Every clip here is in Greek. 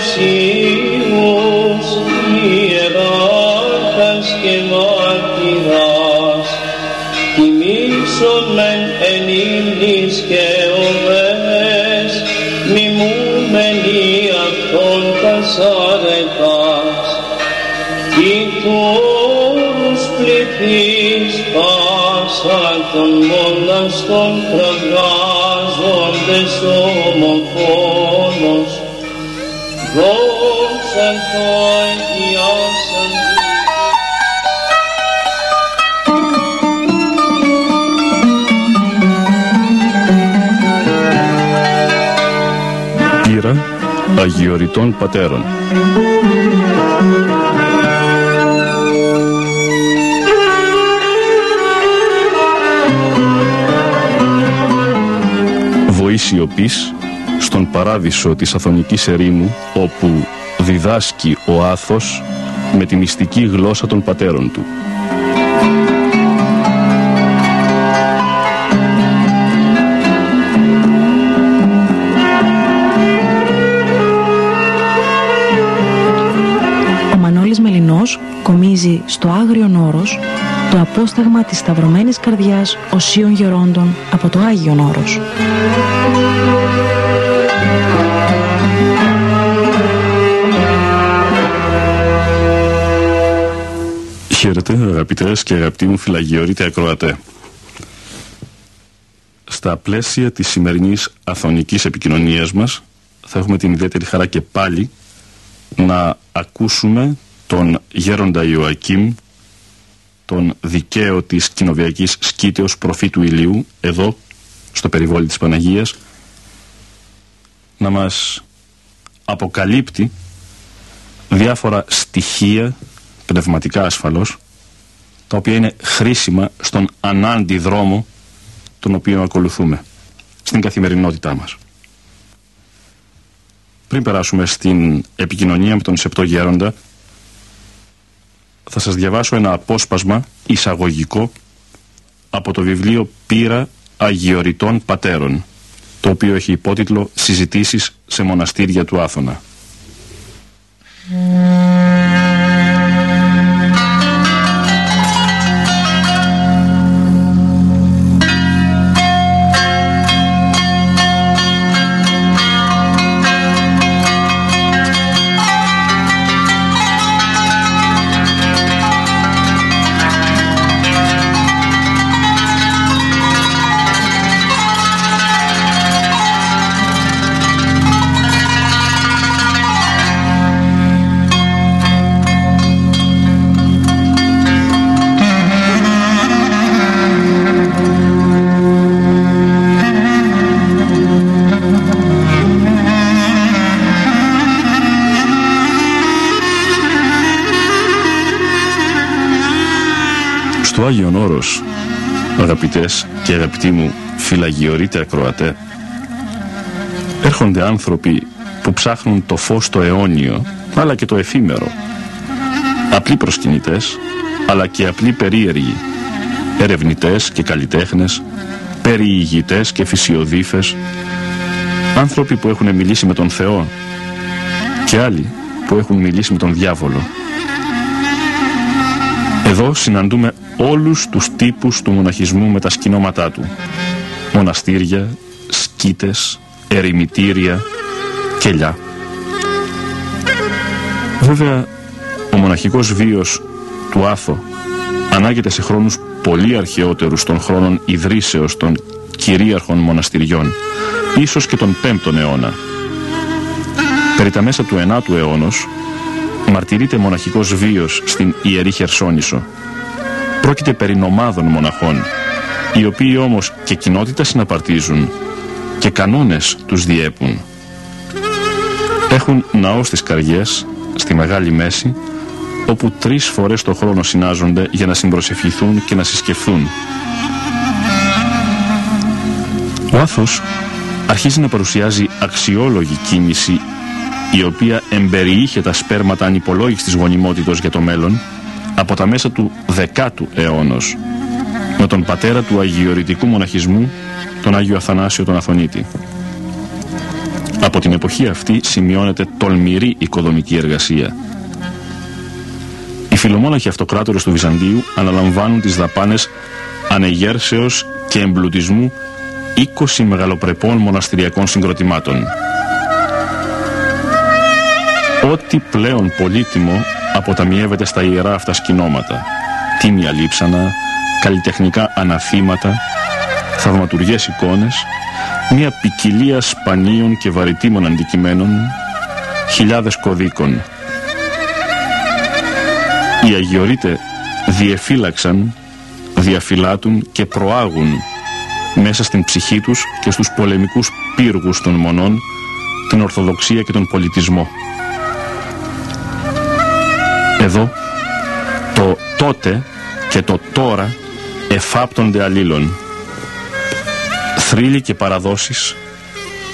παπάς και Αγιοριτών Πατέρων Βοή σιωπής στον παράδεισο της Αθωνικής ερήμου όπου διδάσκει ο Άθος με τη μυστική γλώσσα των πατέρων του. Μελινός κομίζει στο Άγριον Όρος το απόσταγμα της Σταυρωμένης Καρδιάς Οσίων Γερόντων από το Άγιον Όρος. Χαίρετε αγαπητές και αγαπητοί μου φυλαγιορείτε ακροατέ. Στα πλαίσια της σημερινής αθωνικής επικοινωνίας μας θα έχουμε την ιδιαίτερη χαρά και πάλι να ακούσουμε τον γέροντα Ιωακήμ, τον δικαίο της κοινοβιακής σκήτεως προφήτου ηλίου, εδώ στο περιβόλι της Παναγίας, να μας αποκαλύπτει διάφορα στοιχεία πνευματικά ασφαλώς τα οποία είναι χρήσιμα στον ανάντι δρόμο τον οποίο ακολουθούμε στην καθημερινότητά μας. Πριν περάσουμε στην επικοινωνία με τον Σεπτό Γέροντα θα σας διαβάσω ένα απόσπασμα εισαγωγικό από το βιβλίο «Πύρα Αγιοριτών Πατέρων» το οποίο έχει υπότιτλο «Συζητήσεις σε μοναστήρια του Άθωνα». Στο αγαπητές και αγαπητοί μου φυλαγιορείτε ακροατέ, έρχονται άνθρωποι που ψάχνουν το φως το αιώνιο, αλλά και το εφήμερο. Απλοί προσκυνητές, αλλά και απλοί περίεργοι. Ερευνητές και καλλιτέχνες, περιηγητές και φυσιοδίφες, άνθρωποι που έχουν μιλήσει με τον Θεό και άλλοι που έχουν μιλήσει με τον διάβολο. Εδώ συναντούμε όλους τους τύπους του μοναχισμού με τα σκηνώματά του. Μοναστήρια, σκήτες, ερημητήρια, κελιά. Βέβαια, ο μοναχικός βίος του Άθο ανάγεται σε χρόνους πολύ αρχαιότερους των χρόνων ιδρύσεως των κυρίαρχων μοναστηριών, ίσως και τον 5ο αιώνα. Περί τα μέσα του 9ου αιώνος μαρτυρείται μοναχικός βίος στην Ιερή Χερσόνησο. Πρόκειται περί νομάδων μοναχών, οι οποίοι όμως και κοινότητας συναπαρτίζουν και κανόνες τους διέπουν. Έχουν ναός στις Καριές, στη Μεγάλη Μέση, όπου τρεις φορές το χρόνο συνάζονται για να συμπροσευχηθούν και να συσκεφθούν. Ο Άθος αρχίζει να παρουσιάζει αξιόλογη κίνηση η οποία εμπεριείχε τα σπέρματα ανυπολόγιστης γονιμότητος για το μέλλον από τα μέσα του δεκάτου αιώνος με τον πατέρα του αγιορητικού μοναχισμού τον Άγιο Αθανάσιο τον Αθωνίτη. Από την εποχή αυτή σημειώνεται τολμηρή οικοδομική εργασία. Οι φιλομόναχοι αυτοκράτορες του Βυζαντίου αναλαμβάνουν τις δαπάνες ανεγέρσεως και εμπλουτισμού 20 μεγαλοπρεπών μοναστηριακών συγκροτημάτων. Ό,τι πλέον πολύτιμο αποταμιεύεται στα ιερά αυτά σκηνώματα. Τίμια λείψανα, καλλιτεχνικά αναθήματα, θαυματουργές εικόνες, μια ποικιλία σπανίων και βαρυτήμων αντικειμένων, χιλιάδες κωδίκων. Οι Αγιορείτε διεφύλαξαν, διαφυλάτουν και προάγουν μέσα στην ψυχή τους και στους πολεμικούς πύργους των μονών την Ορθοδοξία και τον πολιτισμό. Εδώ το τότε και το τώρα εφάπτονται αλλήλων. Θρύλοι και παραδόσεις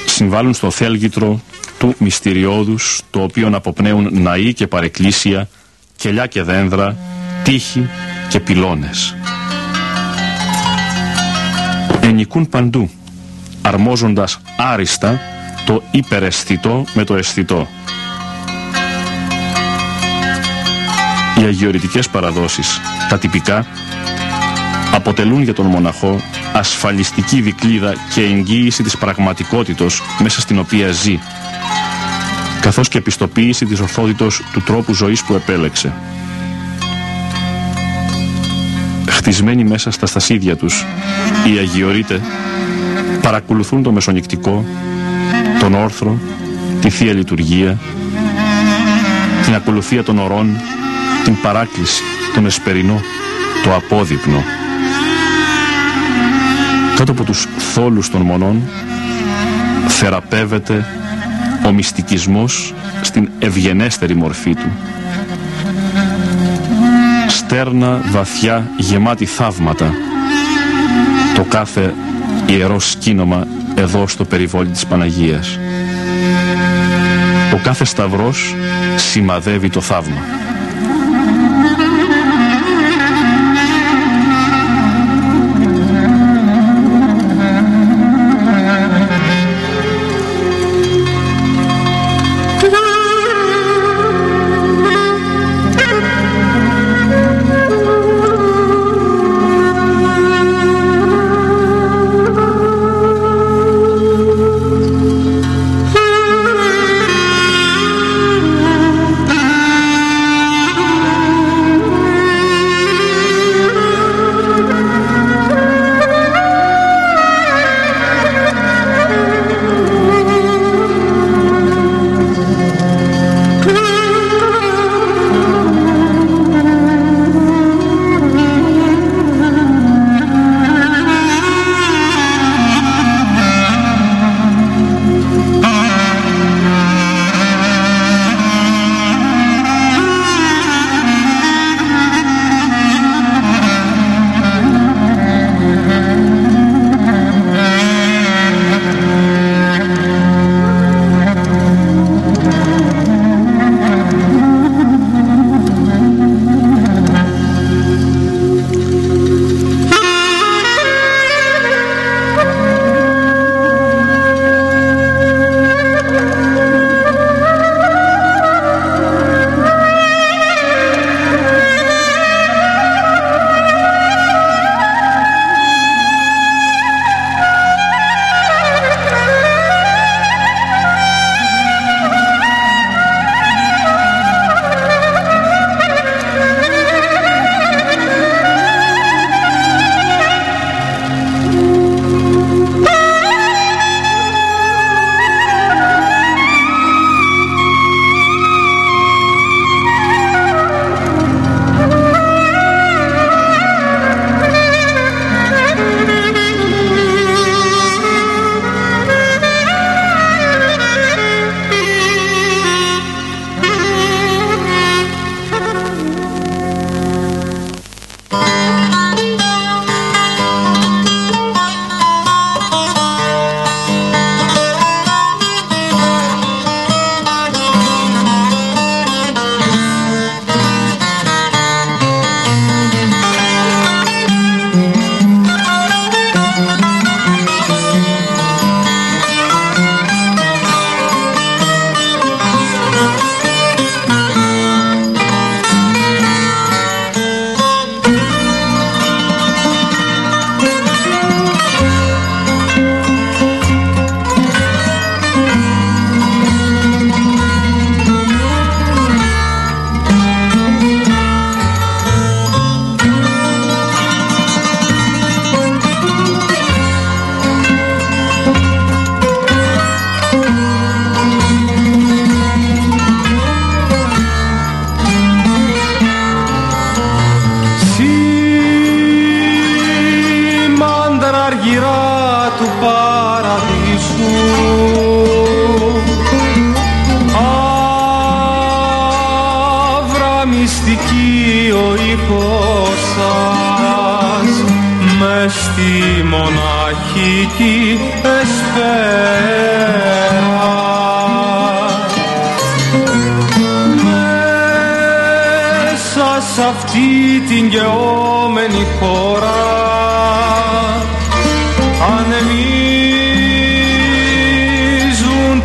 συμβάλλουν στο θέλγητρο του μυστηριώδους το οποίο αποπνέουν ναοί και παρεκκλήσια, κελιά και δένδρα, τείχη και πυλώνες. Ενικούν παντού, αρμόζοντας άριστα το υπεραισθητό με το αισθητό. Οι αγιορητικές παραδόσεις, τα τυπικά, αποτελούν για τον μοναχό ασφαλιστική δικλίδα και εγγύηση της πραγματικότητος μέσα στην οποία ζει, καθώς και επιστοποίηση της ορθότητος του τρόπου ζωής που επέλεξε. Χτισμένοι μέσα στα στασίδια τους, οι αγιορείτες παρακολουθούν το μεσονικτικό, τον όρθρο, τη Θεία Λειτουργία, την ακολουθία των ορών, την παράκληση, τον εσπερινό, το απόδειπνο. Κάτω από τους θόλους των μονών θεραπεύεται ο μυστικισμός στην ευγενέστερη μορφή του. Στέρνα, βαθιά, γεμάτη θαύματα το κάθε ιερό σκήνομα εδώ στο περιβόλι της Παναγίας. Ο κάθε σταυρός σημαδεύει το θαύμα.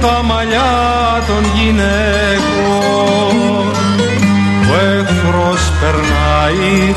Τα μαλλιά των γυναικών. Ο εχθρός περνάει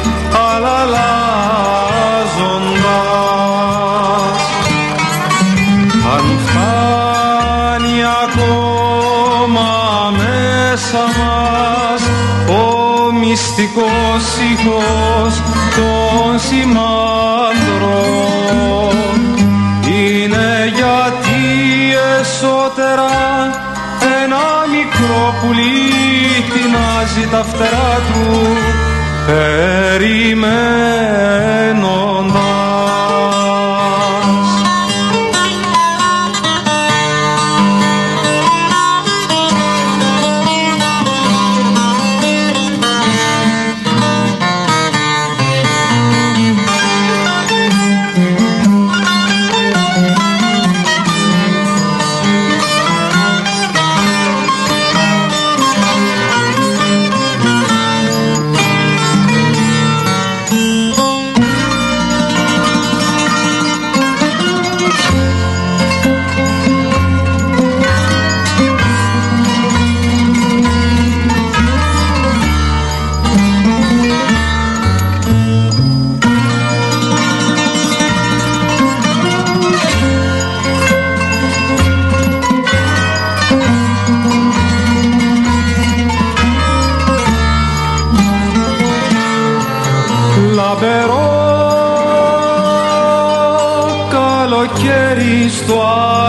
καλοκαίρι στο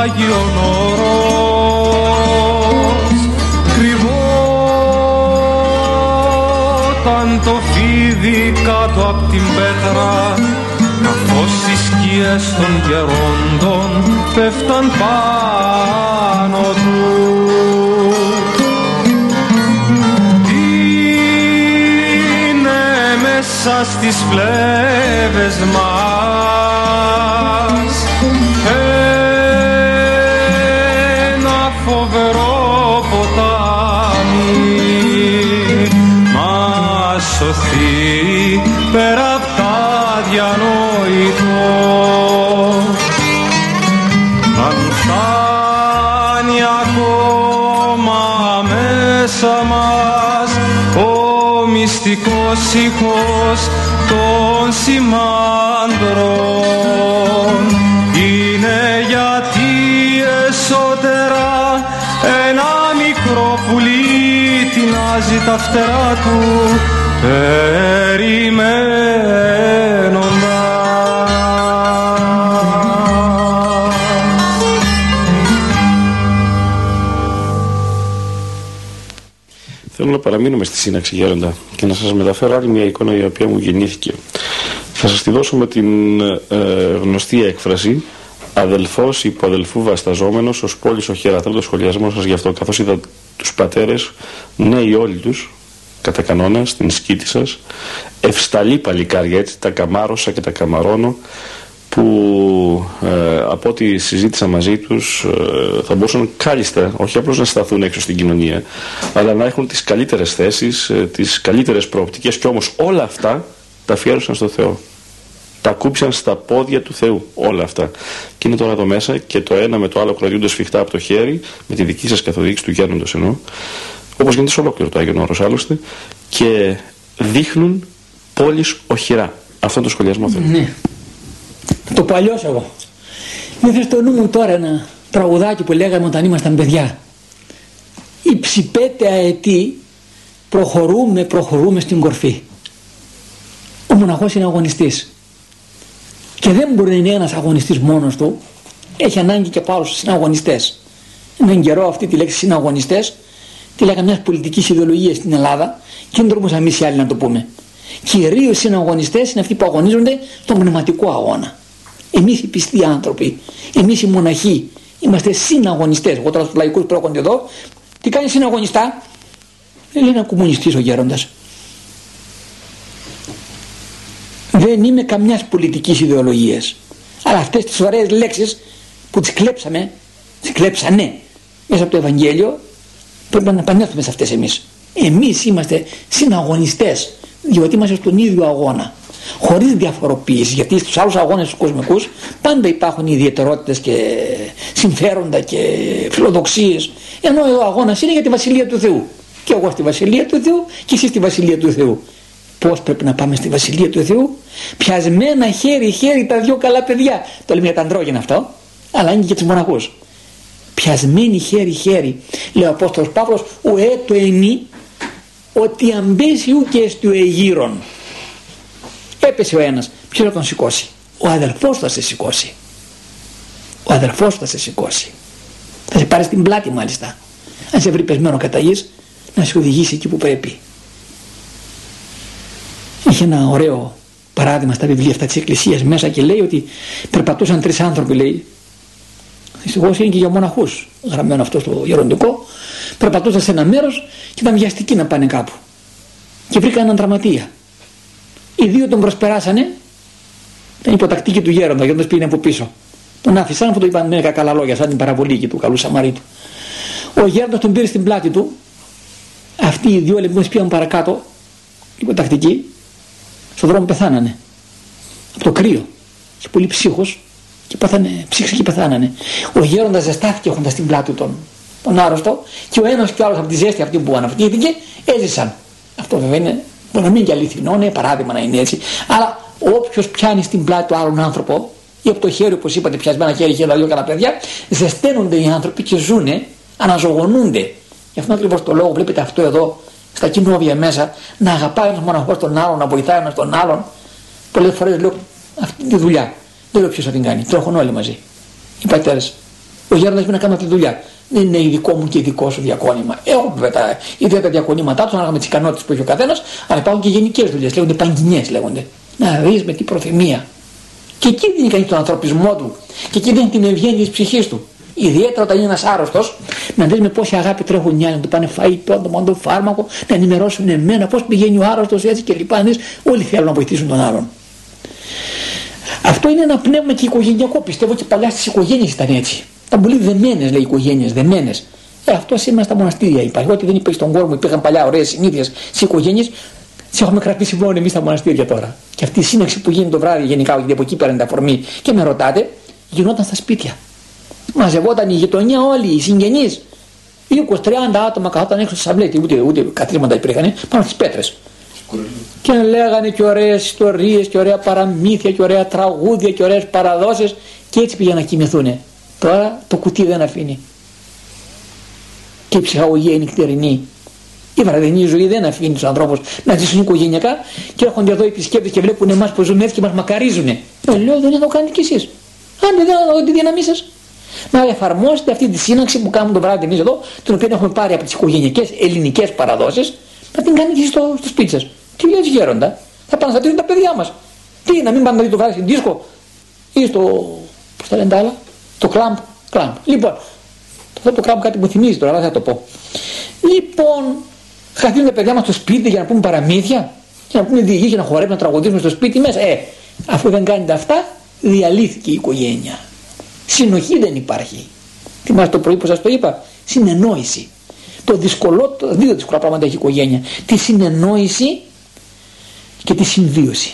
Άγιο Όρος κρυβόταν το φίδι κάτω απ' την πέτρα καθώς οι σκιές των γερόντων πέφταν πάνω τους. Είναι μέσα στις φλέβες μας πέρα απ' τα διανόητο αν φτάνει ακόμα μέσα μας ο μυστικός ήχος των σημάντρων είναι γιατί εσώτερα ένα μικρό πουλί τεινάζει τα φτερά του περιμένοντας Θέλω να παραμείνουμε στη σύναξη γέροντα και να σας μεταφέρω άλλη μια εικόνα η οποία μου γεννήθηκε. Θα σας τη δώσω με την ε, γνωστή έκφραση αδελφός υποαδελφού βασταζόμενος ως πόλης ο χέρα. Θέλω το σχολιασμός σας γι' αυτό καθώς είδα τους πατέρες νέοι όλοι τους κατά κανόνα στην σκήτη σας ευσταλή παλικάρια έτσι τα καμάρωσα και τα καμαρώνω που ε, από ό,τι συζήτησα μαζί τους ε, θα μπορούσαν κάλλιστα όχι απλώς να σταθούν έξω στην κοινωνία αλλά να έχουν τις καλύτερες θέσεις, ε, τις καλύτερες προοπτικές και όμως όλα αυτά τα αφιέρωσαν στο Θεό. Τα κούψαν στα πόδια του Θεού όλα αυτά. Και είναι τώρα εδώ μέσα και το ένα με το άλλο κρατιούνται σφιχτά από το χέρι με τη δική σας καθοδήγηση του Γέρνοντος εννοώ όπως γίνεται σε ολόκληρο το Άγιον Όρος άλλωστε και δείχνουν πόλεις οχυρά. Αυτό είναι το σχολιασμό θέλω. Ναι. Το παλιός εγώ. Ήρθε στο νου μου τώρα ένα τραγουδάκι που λέγαμε όταν ήμασταν παιδιά. Η ψηπέτε αετή προχωρούμε, προχωρούμε στην κορφή. Ο μοναχός είναι αγωνιστής. Και δεν μπορεί να είναι ένας αγωνιστής μόνος του. Έχει ανάγκη και από άλλους συναγωνιστές. Έναν καιρό αυτή τη λέξη συναγωνιστές τη λέγαμε μιας πολιτικής ιδεολογίας στην Ελλάδα και είναι τρόπος εμείς οι άλλοι να το πούμε. Κυρίως συναγωνιστές είναι αυτοί που αγωνίζονται στον πνευματικό αγώνα. Εμείς οι πιστοί άνθρωποι, εμείς οι μοναχοί, είμαστε συναγωνιστές. Εγώ τώρα στους λαϊκούς που έρχονται εδώ, τι κάνει συναγωνιστά; Δεν λέει ένα κομμουνιστής ο γέροντας. Δεν είμαι καμιάς πολιτικής ιδεολογίας. Αλλά αυτές τις ωραίες λέξεις που τις κλέψαμε, τις κλέψανε μέσα από το Ευαγγέλιο, πρέπει να επανέλθουμε σε αυτές εμείς. Εμείς είμαστε συναγωνιστές, διότι είμαστε στον ίδιο αγώνα. Χωρίς διαφοροποίηση, γιατί στους άλλους αγώνες του κοσμικούς πάντα υπάρχουν ιδιαιτερότητες και συμφέροντα και φιλοδοξίες. Ενώ ο αγώνας είναι για τη Βασιλεία του Θεού. Και εγώ στη Βασιλεία του Θεού και εσύ στη Βασιλεία του Θεού. Πώς πρέπει να πάμε στη Βασιλεία του Θεού; Πιασμένα χέρι-χέρι τα δυο καλά παιδιά. Το λέμε για τα αντρόγινα αυτό. Αλλά είναι και για τους μοναχούς. Πιασμένοι χέρι-χέρι. Λέει ο Απόστολος Παύλος ο έτο ενή ότι αμπέσιου και στο εγύρον. Έπεσε ο ένας. Ποιος θα τον σηκώσει; Ο αδελφός θα σε σηκώσει. Ο αδελφός θα σε σηκώσει. Θα σε πάρει στην πλάτη μάλιστα. Αν σε βρει πεσμένο κατά γης, να σε οδηγήσει εκεί που πρέπει. Είχε ένα ωραίο παράδειγμα στα βιβλία αυτά της Εκκλησίας μέσα και λέει ότι περπατούσαν τρεις άνθρωποι λέει Δυστυχώς είναι και για μοναχούς γραμμένο αυτό στο γεροντικό. Περπατούσαν σε ένα μέρος και ήταν βιαστικοί να πάνε κάπου. Και βρήκαν έναν τραυματία. Οι δύο τον προσπεράσανε. Ήταν υποτακτική του γέροντα, γιατί τον πήγαινε από πίσω. Τον άφησαν, αφού το είπαν με καλά λόγια, σαν την παραβολή του καλού Σαμαρίτου. Ο γέροντας τον πήρε στην πλάτη του. Αυτοί οι δύο λοιπόν πήγαν παρακάτω, υποτακτικοί, στον δρόμο πεθάνανε. Από το κρύο. Και πολύ ψύχος και πάθανε, ψήξε και πεθάνανε. Ο γέροντας ζεστάθηκε έχοντας την πλάτη τον, τον άρρωστο και ο ένας και ο άλλος από τη ζέστη αυτή που αναφτήθηκε έζησαν. Αυτό βέβαια είναι, μπορεί να μην και αληθινό, είναι παράδειγμα να είναι έτσι. Αλλά όποιος πιάνει στην πλάτη του άλλον άνθρωπο ή από το χέρι όπως είπατε πιασμένα χέρι και δύο καλά παιδιά ζεσταίνονται οι άνθρωποι και ζουνε, αναζωογονούνται. Γι' αυτό ακριβώς το λόγο βλέπετε αυτό εδώ στα κοινόβια μέσα να αγαπάει ένας μοναχός τον άλλον, να βοηθάει ένας τον άλλον. Πολλές φορές λέω αυτή τη δουλειά δεν λέω ποιος θα την κάνει. Τρέχουν όλοι μαζί. Οι πατέρες. Ο γέροντα πρέπει να κάνει αυτή τη δουλειά. Δεν είναι ειδικό μου και ειδικό σου διακόνημα. Έχω βέβαια τα ίδια τα διακονήματά τους, ανάλογα με τις ικανότητες που έχει ο καθένας, αλλά υπάρχουν και γενικές δουλειές. Λέγονται παγκινιέ λέγονται. Να δεις με τι προθυμία. Και εκεί δίνει κανείς τον ανθρωπισμό του. Και εκεί δίνει την ευγένεια της ψυχής του. Ιδιαίτερα όταν είναι ένας άρρωστος, να δεις με πόση αγάπη τρέχουν οι άλλοι, να του πάνε φαΐ, το το φάρμακο, να ενημερώσουν εμένα πώς πηγαίνει ο άρρωστος έτσι και λοιπά. Όλοι θέλουν να βοηθήσουν τον άλλον. Αυτό είναι ένα πνεύμα και οικογενειακό. Πιστεύω και παλιά στις οικογένειες ήταν έτσι. Ήταν πολύ δεμένες, λέει, οικογένειες, δεμένες. Ε, αυτό σήμερα στα μοναστήρια υπάρχει. Ό,τι δεν υπήρχε στον κόσμο, υπήρχαν παλιά ωραίες συνήθειες στις οικογένειες. Τις έχουμε κρατήσει μόνο εμείς στα μοναστήρια τώρα. Και αυτή η σύναξη που γίνεται το βράδυ, γενικά, γιατί από εκεί παίρνει αφορμή και με ρωτάτε, γινόταν στα σπίτια. Μαζευόταν η γειτονιά όλοι, οι συγγενείς. 20-30 άτομα καθόταν έξω στα σαμπλέτη, ούτε, ούτε καθίσματα υπήρχαν, πάνω στις πέτρες και λέγανε και ωραίες ιστορίες και ωραία παραμύθια και ωραία τραγούδια και ωραίες παραδόσεις και έτσι πήγαν να κοιμηθούν. Τώρα το κουτί δεν αφήνει. Και η ψυχαγωγία είναι νυχτερινή. Η βραδινή ζωή δεν αφήνει τους ανθρώπους να ζήσουν οικογενειακά και έρχονται εδώ οι επισκέπτες και βλέπουν εμάς που ζούμε έτσι και μας μακαρίζουν. Ε, λέω δεν θα το κάνετε κι εσείς. Αν δεν θα τη δύναμή σας. Να εφαρμόσετε αυτή τη σύναξη που κάνουμε το βράδυ εμείς εδώ, την οποία έχουμε πάρει από τις οικογενειακές ελληνικές παραδόσεις, να την κάνετε και στο, στο σπίτι σας. Τι λες γέροντα, θα πάνε να στατήσουν τα παιδιά μας. Τι, να μην πάνε να δει το βράδυ στην δίσκο ή στο, πώς τα λένε τα άλλα, το κλαμπ, κλαμπ. Λοιπόν, αυτό το κλαμπ κάτι μου θυμίζει τώρα, αλλά θα το πω. Λοιπόν, καθίσουν τα παιδιά μας στο σπίτι για να πούμε παραμύθια, για να πούμε διηγή, για να χορεύουν, να τραγουδίσουμε στο σπίτι μέσα. Ε, αφού δεν κάνετε αυτά, διαλύθηκε η οικογένεια. Συνοχή δεν υπάρχει. Θυμάστε το πρωί που σας το είπα, συνεννόηση. Το δυσκολό, δύο δύσκολα πράγματα έχει η οικογένεια. Τη συνεννόηση και τη συμβίωση.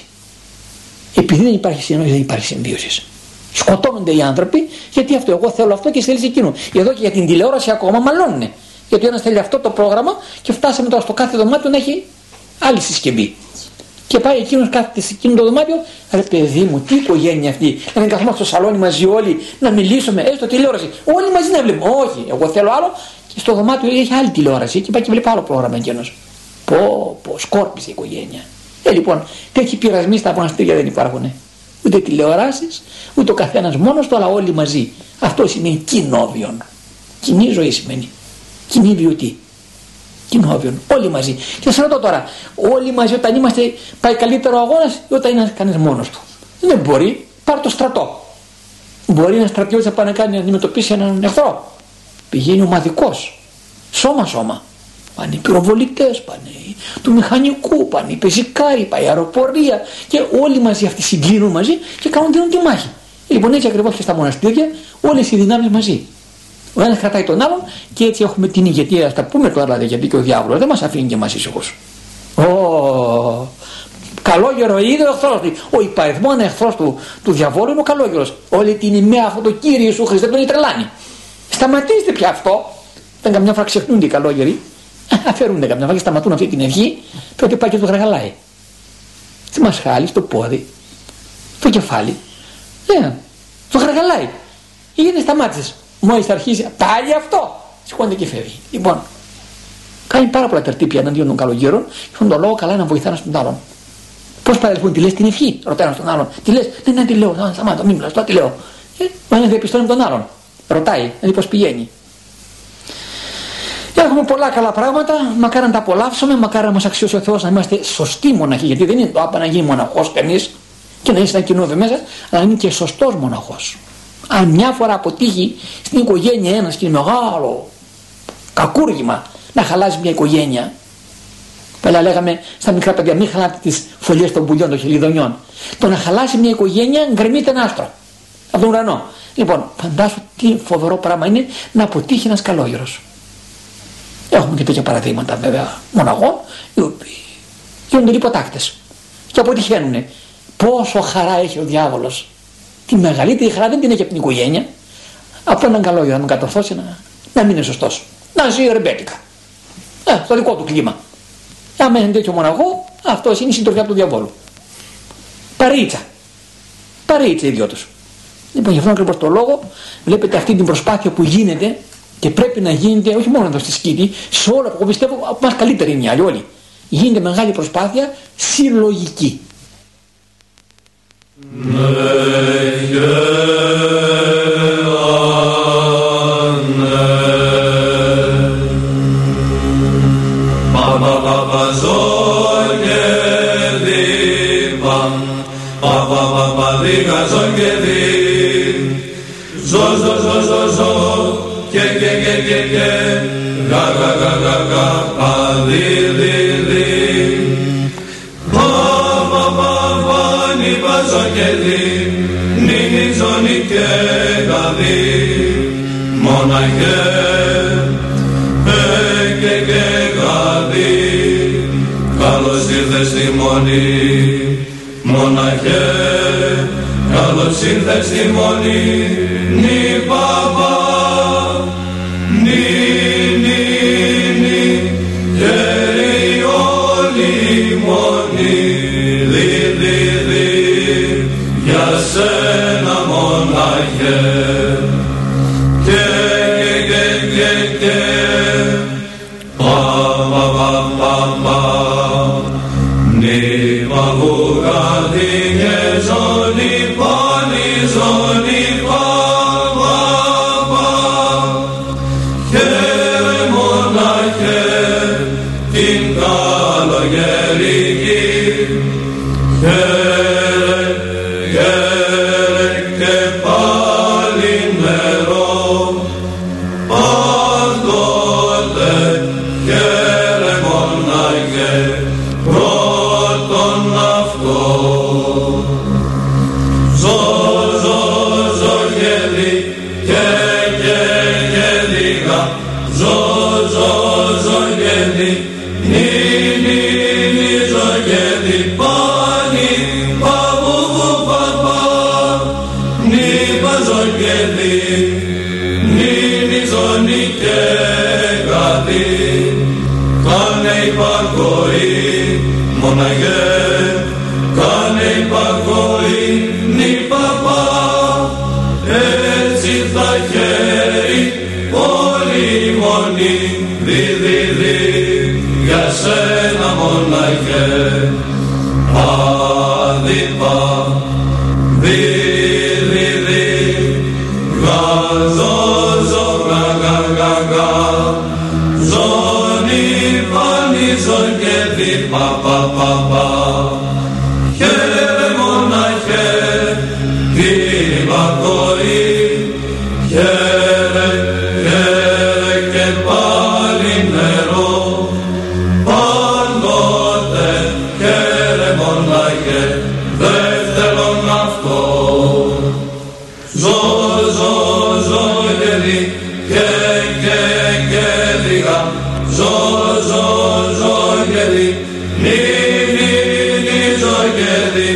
Επειδή δεν υπάρχει συνεννόηση δεν υπάρχει συμβίωσης. Σκοτώνονται οι άνθρωποι γιατί αυτό εγώ θέλω αυτό και θέλει εκείνο. Εδώ και για την τηλεόραση ακόμα μαλώνουν. Γιατί ο ένας θέλει αυτό το πρόγραμμα και φτάσαμε τώρα στο κάθε δωμάτιο να έχει άλλη συσκευή. Και πάει εκείνος κάθεται σε εκείνο το δωμάτιο, ρε παιδί μου, τι οικογένεια αυτή. Να μην καθόμαστε στο σαλόνι μαζί όλοι, να μιλήσουμε, έστω τηλεόραση. Όλοι μαζί να βλέπουμε. Όχι, εγώ θέλω άλλο και στο δωμάτιο έχει άλλη τηλεόραση και πάει και βλέπει άλλο πρόγραμμα εκείνος. Πω, πω, σκόρπισε η οικογένεια. Ε, λοιπόν, τέτοιοι πειρασμοί στα μοναστήρια δεν υπάρχουν. Ούτε τηλεοράσεις, ούτε ο καθένας μόνος του, αλλά όλοι μαζί. Αυτό σημαίνει κοινόβιον. Κοινή ζωή σημαίνει. Κοινή βιωτή. Κοινόβιον. Όλοι μαζί. Και σας ρωτώ τώρα, όλοι μαζί όταν είμαστε, πάει καλύτερο αγώνας ή όταν είναι κανείς μόνος του; Δεν μπορεί. Πάρ το στρατό. Μπορεί ένα στρατιώτης να πάει να κάνει να αντιμετωπίσει έναν εχθρό. Πηγαίνει ομαδικό. Σώμα-σώμα. Πάνε οι πυροβολητές, πάνε του μηχανικού, πάνε οι πεζικάροι, πάει η αεροπορία και όλοι μαζί αυτοί συγκλίνουν μαζί και κάνουν δίνουν τη μάχη. Λοιπόν έτσι ακριβώς και στα μοναστήρια όλες οι δυνάμεις μαζί. Ο ένας κρατάει τον άλλον και έτσι έχουμε την ηγετία. Α τα πούμε τώρα γιατί και ο διάβολος δεν μας αφήνει και εμάς ήσυχους. Oh, καλόγερο είδε ο εχθρό του. Ο υπαριθμόν εχθρός του, του διαβόλου είναι ο καλόγερος. Όλη την ημέρα αυτό το κύριο Ιησού Χριστέ τον τρελάνει. Σταματήστε πια αυτό. Δεν καμιά φορά ξεχνούνται οι καλόγεροι. Αφαιρούνται καμιά φορά και σταματούν αυτή την ευχή. Τότε πάει και το γαργαλάει. Στη μασχάλη, στο πόδι, στο κεφάλι. Ε, το γαργαλάει. Είναι σταμάτησε. Μόλις αρχίσει, πάλι αυτό. Σηκώνεται και φεύγει. Λοιπόν, κάνει πάρα πολλά τερτύπια εναντίον των καλογύρων και αυτόν τον λόγο καλά να βοηθάνε στον άλλον. Πώς παρελθούν, τη λες την ευχή, ρωτάει ένα τον άλλον. Τι λες, δεν ναι, τι λέω, σταμάτα, μην μιλάς, τώρα τι λέω. Ε, ο ένα διαπιστώνει τον άλλον. Ρωτάει, δηλαδή πώς πηγαίνει. Έχουμε πολλά καλά πράγματα, μακάρι να τα απολαύσουμε, μακάρι να μας αξιώσει ο Θεός να είμαστε σωστοί μοναχοί. Γιατί δεν είναι το άπα να γίνει μοναχός κανείς και να είσαι ένα κοινό μέσα, αλλά να είναι και σωστός μοναχός. Αν μια φορά αποτύχει στην οικογένεια ένας και είναι μεγάλο κακούργημα να χαλάσει μια οικογένεια. Παλιά λέγαμε στα μικρά παιδιά, μην χαλάτε τις φωλιές των πουλιών των χελιδονιών. Το να χαλάσει μια οικογένεια γκρεμείται ένα άστρο από τον ουρανό. Λοιπόν, φαντάσου τι φοβερό πράγμα είναι να αποτύχει ένας καλόγερος. Έχουμε και τέτοια παραδείγματα βέβαια μοναγών οι οποίοι γίνονται υποτάκτε και αποτυχαίνουν. Πόσο χαρά έχει ο διάβολος. Τη μεγαλύτερη χαρά δεν την έχει από την οικογένεια. Από έναν καλόγερο να τον κατορθώσει να, να μην είναι σωστός. Να ζει ρεμπέτικα. Ε, στο δικό του κλίμα. Άμα είναι τέτοιο μοναγό, αυτός είναι η συντροφιά του διαβόλου. Παρίτσα. Παρίτσα ιδιώτος. Λοιπόν, γι' αυτό ακριβώς το λόγο βλέπετε αυτή την προσπάθεια που γίνεται και πρέπει να γίνεται όχι μόνο εδώ στη Σκήτη, σε όλα που πιστεύω από μας καλύτεροι είναι οι άλλοι όλοι. Γίνεται μεγάλη προσπάθεια συλλογική. Μοναχέ και και γαδί καλώς ήρθες στη μονή μοναχέ καλώς ήρθες στη μονή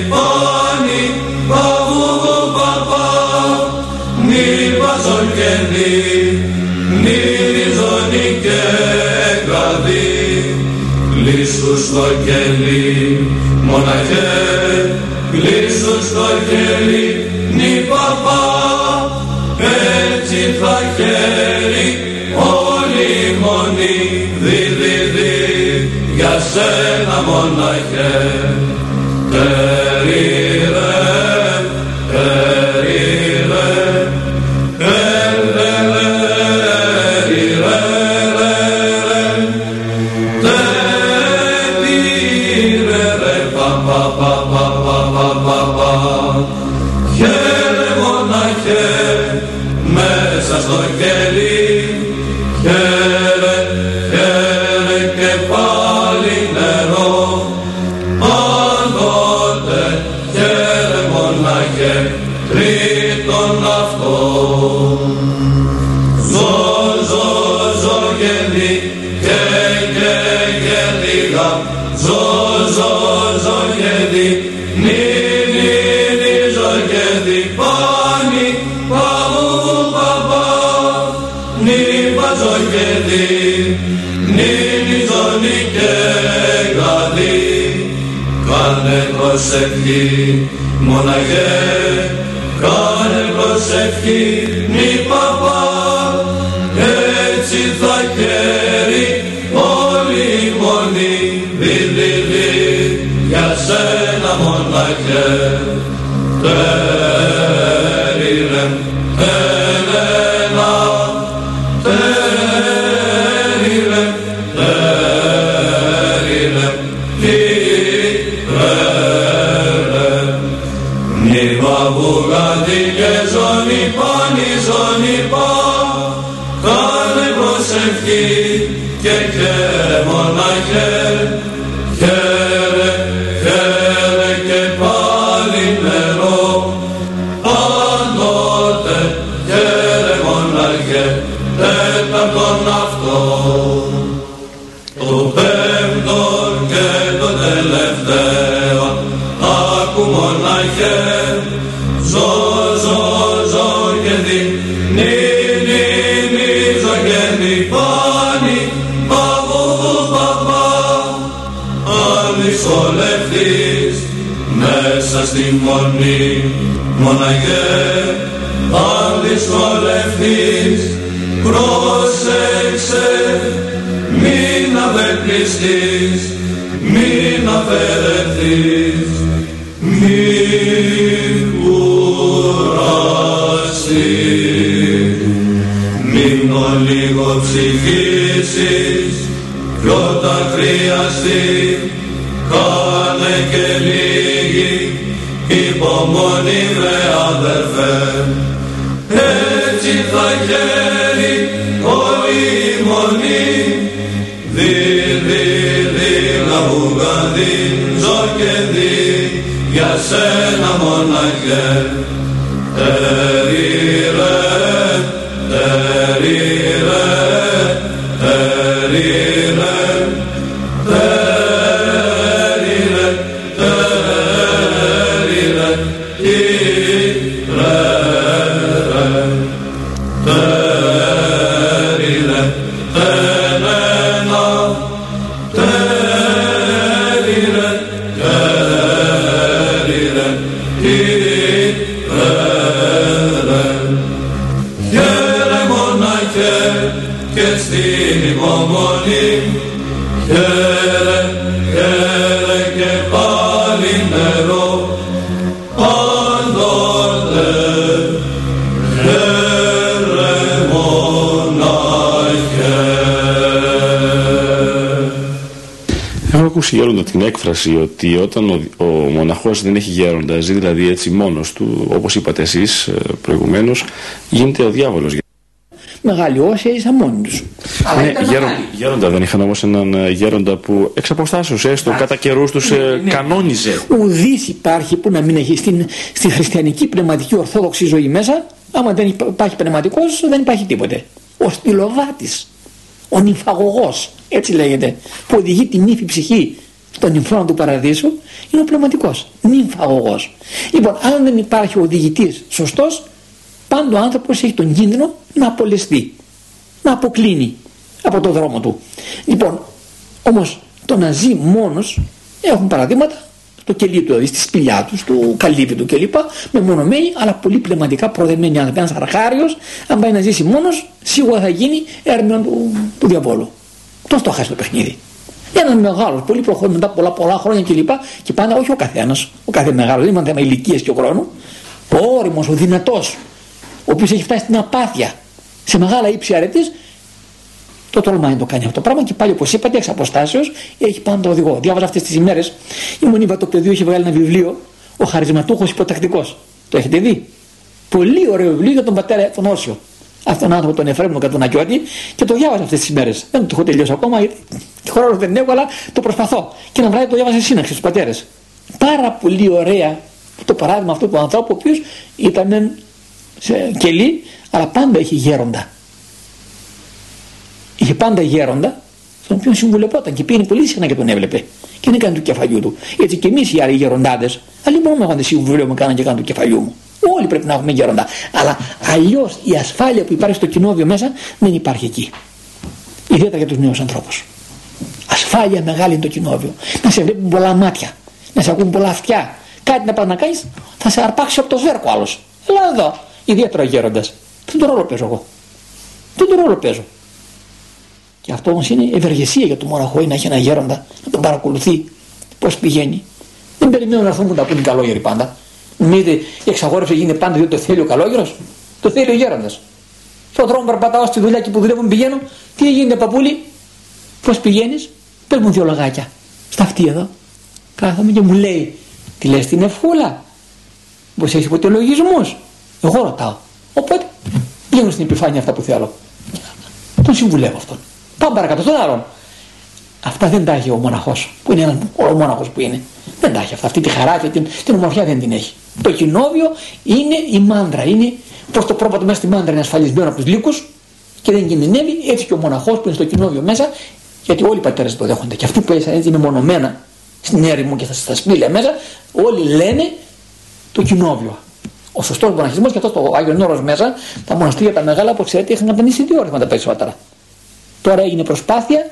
πόνι, παγούγου παπά, νι παζολκένι, νι ριζόνι και καδί, γλίσου στο κελί, μοναχέ, γλίσου στο κελί, νι παπά, έτσι θα χαίρει όλοι μόνοι, δι, δι, για σένα μοναχέ. προσευχή, μοναγε, κάνε προσευχή, μη παπά, έτσι θα χαίρει όλη η μονή, δηληλή, για σένα μοναχέ, Mol αιώνη μοναχέ αν δυσκολευτείς πρόσεξε μην απεκπληστείς μην αφαιρεθείς μην κουραστείς μην ολίγο λίγο ψυχήσεις κι όταν χρειαστείς εσένα μοναχέ. ακούσει γέροντα την έκφραση ότι όταν ο, ο μοναχός δεν έχει γέροντα, ζει δηλαδή έτσι μόνος του, όπως είπατε εσείς ε, προηγουμένως, γίνεται ο διάβολος. Μεγάλη όσια είσαι μόνοι τους. Ναι, γέροντα, γέροντα, δεν είχαν όμως έναν ε, γέροντα που εξ αποστάσεως έστω Ά, κατά καιρούς τους ε, ναι, ναι. κανόνιζε. Ουδής υπάρχει που να μην έχει στην, στη χριστιανική πνευματική ορθόδοξη ζωή μέσα, άμα δεν υπάρχει πνευματικός δεν υπάρχει τίποτε. Ο στυλοβάτης, ο νυφαγωγός, έτσι λέγεται, που οδηγεί την νύφη ψυχή στον νυμφώνα του παραδείσου, είναι ο πνευματικός. Νυμφαγωγός. Λοιπόν, αν δεν υπάρχει ο οδηγητής σωστός, πάντα ο άνθρωπος έχει τον κίνδυνο να απολεστεί, να αποκλίνει από το δρόμο του. Λοιπόν, όμως το να ζει μόνος έχουν παραδείγματα στο κελί του, δηλαδή στη σπηλιά τους, στο καλύβι του κλπ. Μεμονωμένοι, αλλά πολύ πνευματικά προδεμένοι άνθρωποι. Ένας αρχάριος, αν πάει να ζήσει μόνος, σίγουρα θα γίνει έρμεο του, του διαβόλου. Τόσο το χάσει το παιχνίδι. Ένα μεγάλο, πολύ προχωρεί μετά πολλά, πολλά χρόνια κλπ. Και πάντα όχι ο καθένας, ο κάθε μεγάλος, δεν είναι θέμα ηλικία και χρόνου. Ο όριμος, ο δυνατός, ο οποίος έχει φτάσει στην απάθεια σε μεγάλα ύψη αρετής, το τολμάει να το κάνει αυτό το πράγμα και πάλι όπως είπατε εξ αποστάσεως έχει πάντα οδηγό. Διάβαζα αυτές τις ημέρες, η Μονίβα το παιδί έχει βγάλει ένα βιβλίο, Ο Χαρισματούχος Υποτακτικός. Το έχετε δει; Πολύ ωραίο βιβλίο για τον πατέρα τον Όσιο. Αυτόν τον άνθρωπο τον Εφραίμ τον Κατουνακιώτη και το διάβαζα αυτές τις ημέρες. Δεν το έχω τελειώσει ακόμα γιατί χρόνο δεν έχω, αλλά το προσπαθώ. Και ένα βράδυ το διάβαζα σε σύναξη στους πατέρες. Πάρα πολύ ωραία το παράδειγμα αυτού του ανθρώπου, ο οποίος ήταν σε κελί, αλλά πάντα είχε γέροντα είχε πάντα γέροντα, στον οποίο συμβουλευόταν και πήγαινε πολύ συχνά και τον έβλεπε. Και δεν έκανε του κεφαλιού του. Έτσι και εμείς οι άλλοι γεροντάδες, αλλοί μόνο με είχαν συμβουλίο μου κάναν και κάναν του κεφαλιού μου. Όλοι πρέπει να έχουμε γέροντα. Αλλά αλλιώς η ασφάλεια που υπάρχει στο κοινόβιο μέσα δεν υπάρχει εκεί. Ιδιαίτερα για τους νέους ανθρώπους. Ασφάλεια μεγάλη είναι το κοινόβιο. Να σε βλέπουν πολλά μάτια, να σε ακούν πολλά αυτιά. Κάτι να πας να κάνεις, θα σε αρπάξει από το σβέρκο άλλος. Ελά εδώ, ιδιαίτερα γέροντας. Τι τον ρόλο παίζω εγώ. Τι τον ρόλο παίζω. Και αυτό όμως είναι ευεργεσία για το μοναχό να έχει ένα γέροντα να τον παρακολουθεί πώς πηγαίνει. Δεν περιμένω να έρθουν που τα πούνε οι καλόγεροι πάντα. Νομίζετε η εξαγόρευση γίνεται πάντα διότι το θέλει ο καλόγερος. Το θέλει ο γέροντας. Στον δρόμο περπατάω στη δουλειά και που δουλεύω πηγαίνω. Τι γίνεται παππούλη, πώς πηγαίνεις, πε μου δύο λογάκια. Στα αυτή εδώ. Κάθομαι και μου λέει, τι λες την ευχούλα. Πώ έχεις ποτέ λογισμού. Εγώ ρωτάω. Οπότε βγαίνω στην επιφάνεια αυτά που θέλω. Τον συμβουλεύω αυτόν. Πάμε παρακάτω στον άλλον. Αυτά δεν τα έχει ο μοναχός, που είναι ένας ο μόναχο που είναι. Δεν τα έχει αυτά. Αυτή τη χαρά και την, την ομορφιά δεν την έχει. Το κοινόβιο είναι η μάντρα. Είναι πώ το πρόβατο μέσα στη μάντρα είναι ασφαλισμένο από τους λύκους και δεν κινδυνεύει. Έτσι και ο μοναχός που είναι στο κοινόβιο μέσα, γιατί όλοι οι πατέρες το δέχονται. Και αυτοί που έτσι είναι μονομένα στην έρημο και στα σπήλια μέσα, όλοι λένε το κοινόβιο. Ο σωστός μοναχισμός και αυτός το Άγιο Νόρο μέσα, τα μοναστήρια τα μεγάλα που ξέρετε είχαν κατανήσει δύο όρια τα περισσότερα. Τώρα έγινε προσπάθεια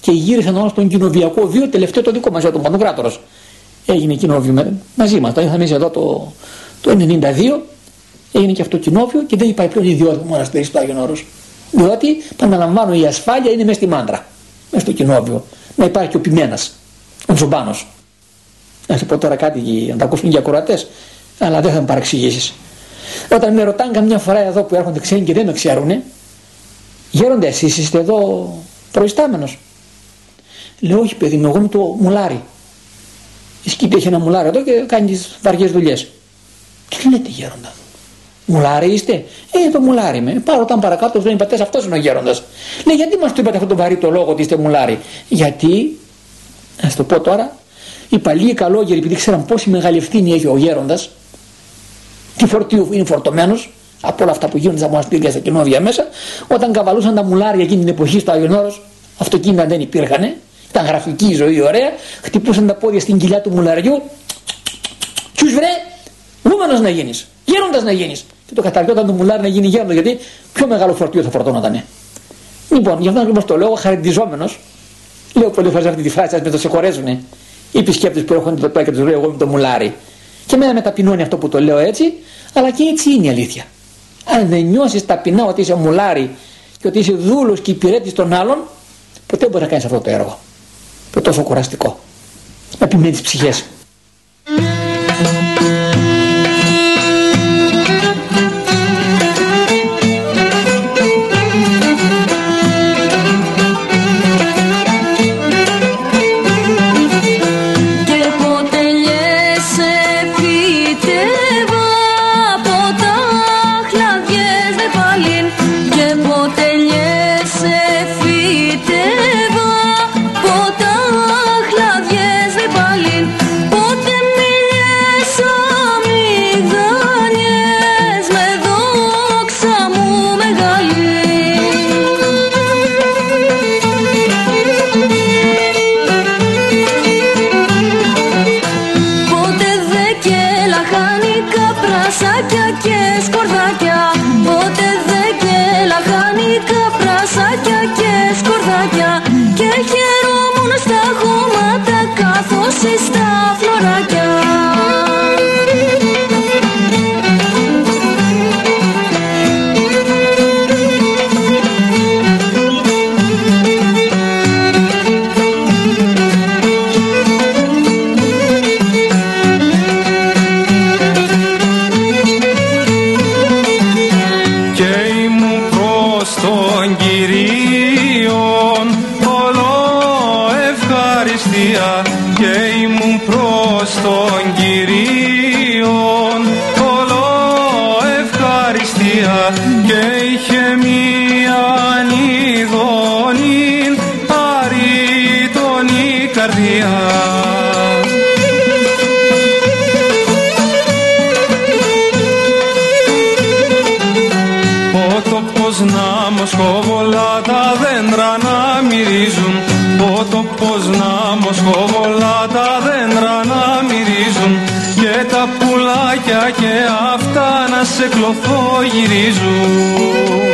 και γύρισαν όλα στον κοινοβιακό βίο, τελευταίο το δικό μας, ο Παντοκράτορο. Έγινε κοινόβιο με, μαζί μας. Το είχαμε εμείς εδώ το, το 92, έγινε και αυτό κοινόβιο και δεν υπάρχει πλέον ιδιότητα μοναστήρι στο Άγιο Νόρο. Διότι, επαναλαμβάνω, η ασφάλεια είναι μέσα στη μάντρα, μέσα στο κοινόβιο. Να υπάρχει και ο πειμένα, ο τζομπάνος. Να σε πω τώρα κάτι να τα ακούσουν και οι ακροατές, αλλά δεν θα με παρεξηγήσεις. Όταν με ρωτάνε καμιά φορά εδώ που έρχονται ξένοι και δεν με ξέρουν, Γέροντα, εσείς είστε εδώ προϊστάμενος. Λέω, Όχι, παιδί μου, εγώ είμαι το μουλάρι. Η σκήτη έχει ένα μουλάρι εδώ και κάνει τις βαριές δουλειές. Τι λέτε, Γέροντας. Μουλάρι είστε; Ε, το μουλάρι είμαι. Πάω όταν παρακάτω, λέει πατέ, αυτός είναι ο Γέροντας. Λέει, γιατί μας το είπατε αυτό το βαρύ το λόγο ότι είστε μουλάρι; Γιατί, α το πω τώρα, οι παλιοί καλόγεροι, επειδή ξέραν πόση μεγάλη ευθύνη έχει ο Γέροντας, τι φορτίου είναι φορτωμένος, από όλα αυτά που γίνονται στα μοναστήρια στα κοινόβια μέσα, όταν καβαλούσαν τα μουλάρια εκείνη την εποχή στο Άγιον Όρος, αυτοκίνητα δεν υπήρχαν, ήταν γραφική η ζωή ωραία, χτυπούσαν τα πόδια στην κοιλιά του μουλαριού, τσους βρε, βούμενος να γίνεις, γέροντας να γίνεις. Και το καταριόταν το μουλάρι να γίνει γέροντας, γιατί πιο μεγάλο φορτίο θα φορτώνονταν. Λοιπόν, γι' αυτό ακριβώς το λέω, χαρακτηριζόμενο, λέω πολλέ φορέ αυτή τη φράση, ας με το συγχωρέσουν οι επισκέπτες που έρχονται το και του λέω εγώ με το μουλάρι. Και εμένα με ταπεινώνει αυτό που το λέω έτσι, αλλά και έτσι είναι η αλήθεια. Αν δεν νιώσεις ταπεινά ότι είσαι μουλάρι και ότι είσαι δούλος και υπηρέτης των άλλων, ποτέ δεν μπορείς να κάνεις αυτό το έργο. Το τόσο κουραστικό. Να επιμένει ψυχές. Σε κλωθό γυρίζουν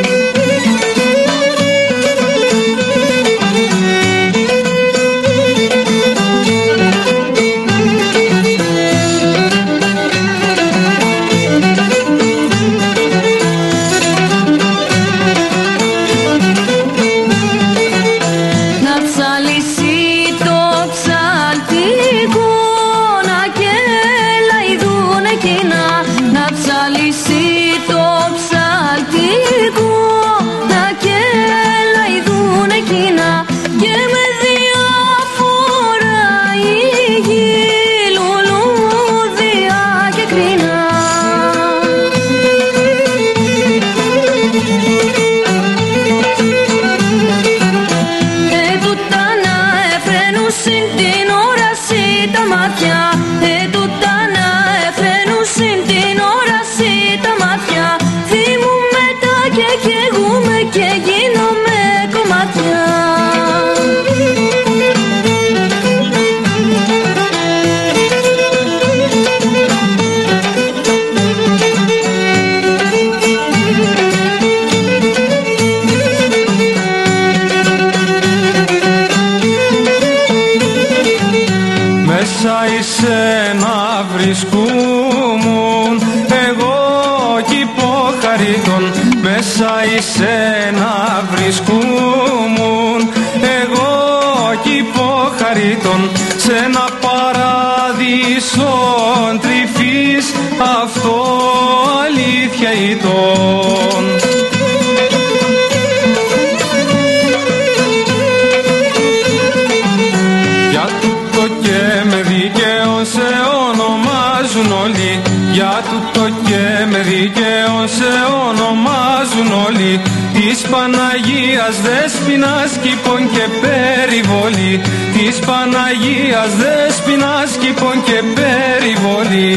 Για τούτο και με δικαίωσε ονομάζουν όλοι. Της Παναγίας Δέσποινας κήπων και περιβολή. Της Παναγίας Δέσποινας κήπων και περιβολή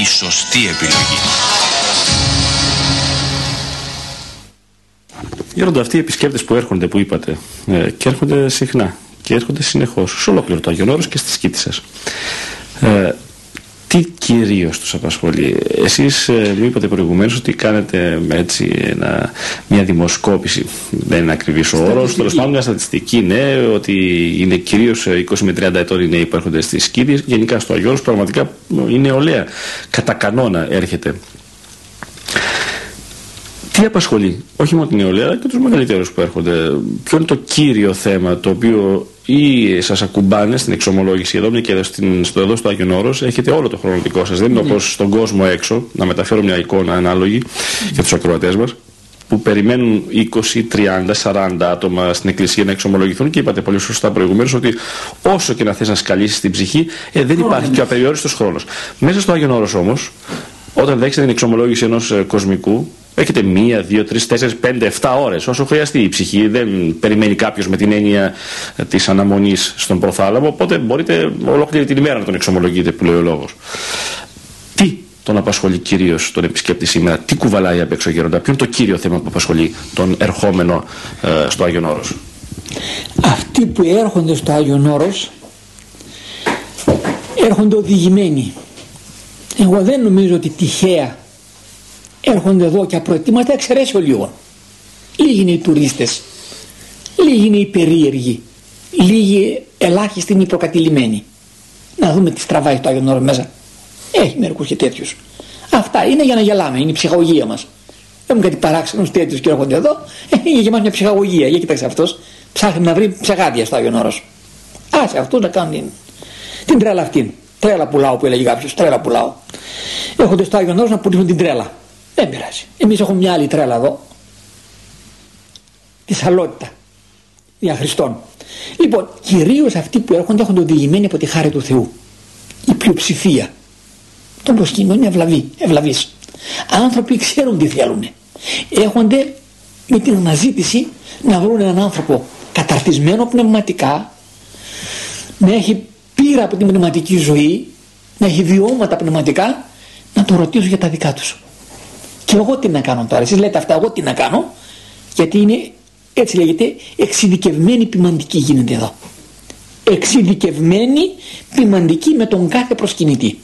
Η σωστή επιλογή. Γέροντα, αυτοί οι επισκέπτες που έρχονται, που είπατε, ε, και έρχονται συχνά και έρχονται συνεχώς σε ολόκληρο το Άγιον Όρος και στη σκήτη σας. Ε, τι κυρίως τους απασχολεί, Εσείς ε, μου είπατε προηγουμένως ότι κάνετε έτσι ένα, μια δημοσκόπηση. Δεν είναι ακριβής ο όρος. Τέλος πάντων, μια στατιστική, ναι, ότι είναι κυρίως 20 με 30 ετών οι νέοι που έρχονται στη σκήτη. Γενικά στο Άγιον Όρος πραγματικά η νεολαία κατά κανόνα έρχεται τι απασχολεί, όχι μόνο την νεολαία, αλλά και τους μεγαλύτερους που έρχονται. Ποιο είναι το κύριο θέμα το οποίο ή σας ακουμπάνε στην εξομολόγηση εδώ, μια και στην, στο εδώ στο Άγιον Όρος έχετε όλο το χρόνο δικό σας. Δεν είναι όπως στον κόσμο έξω, να μεταφέρω μια εικόνα ανάλογη για τους ακροατές μας, που περιμένουν 20, 30, 40 άτομα στην εκκλησία να εξομολογηθούν και είπατε πολύ σωστά προηγουμένως ότι όσο και να θες να σκαλίσεις την ψυχή, ε, δεν υπάρχει και ο απεριόριστος χρόνος. Μέσα στο Άγιον Όρος όμως, όταν δέχεστε την εξομολόγηση ενός κοσμικού, έχετε μία, δύο, τρεις, τέσσερις, πέντε, εφτά ώρες όσο χρειαστεί η ψυχή. Δεν περιμένει κάποιος με την έννοια της αναμονής στον προθάλαμο. Οπότε μπορείτε ολόκληρη την ημέρα να τον εξομολογείτε, που λέει ο λόγος. Τι τον απασχολεί κυρίως τον επισκέπτη σήμερα, τι κουβαλάει απ' έξω γέροντα, ποιο είναι το κύριο θέμα που απασχολεί τον ερχόμενο ε, στο Άγιον Όρος; Αυτοί που έρχονται στο Άγιον Όρος έρχονται οδηγημένοι. Εγώ δεν νομίζω ότι τυχαία έρχονται εδώ και απροετοίματα εξαιρέσιο λίγο. Λίγοι είναι οι τουρίστες, λίγοι είναι οι περίεργοι, λίγοι ελάχιστοι είναι οι προκατηλημένοι. Να δούμε τι στραβάει το Άγιον Όρος μέσα. Έχει μερικούς και τέτοιους. Αυτά είναι για να γελάμε, είναι η ψυχαγωγία μας. Έχουμε κάτι παράξενους τέτοιους και έρχονται εδώ, ε, είναι για μας μια ψυχαγωγία. Για κοιτάξτε αυτός, ψάχνει να βρει ψεγάδια στο Άγιον Όρος. Άσε αυτού να κάνουν την, την τρέλα αυτή. Τρέλα πουλάω που έλεγε κάποιος, τρέλα πουλάω. Έρχονται στο Άγιον Όρος να πουλήσουν την τρέλα. Δεν πειράζει. Εμείς έχουμε μια άλλη τρέλα εδώ. Τη σαλότητα. Για Χριστόν. Λοιπόν, κυρίως αυτοί που έρχονται έχουν οδηγημένοι από τη χάρη του Θεού. Η πλειοψηφία των προσκυνών είναι ευλαβή, ευλαβής. Άνθρωποι ξέρουν τι θέλουν. Έχονται με την αναζήτηση να βρουν έναν άνθρωπο καταρτισμένο πνευματικά, να έχει πείρα από την πνευματική ζωή, να έχει βιώματα πνευματικά, να το ρωτήσουν για τα δικά τους. Και εγώ τι να κάνω τώρα, εσείς λέτε αυτά, εγώ τι να κάνω, γιατί είναι, έτσι λέγεται, εξειδικευμένη ποιμαντική γίνεται εδώ. Εξειδικευμένη ποιμαντική με τον κάθε προσκυνητή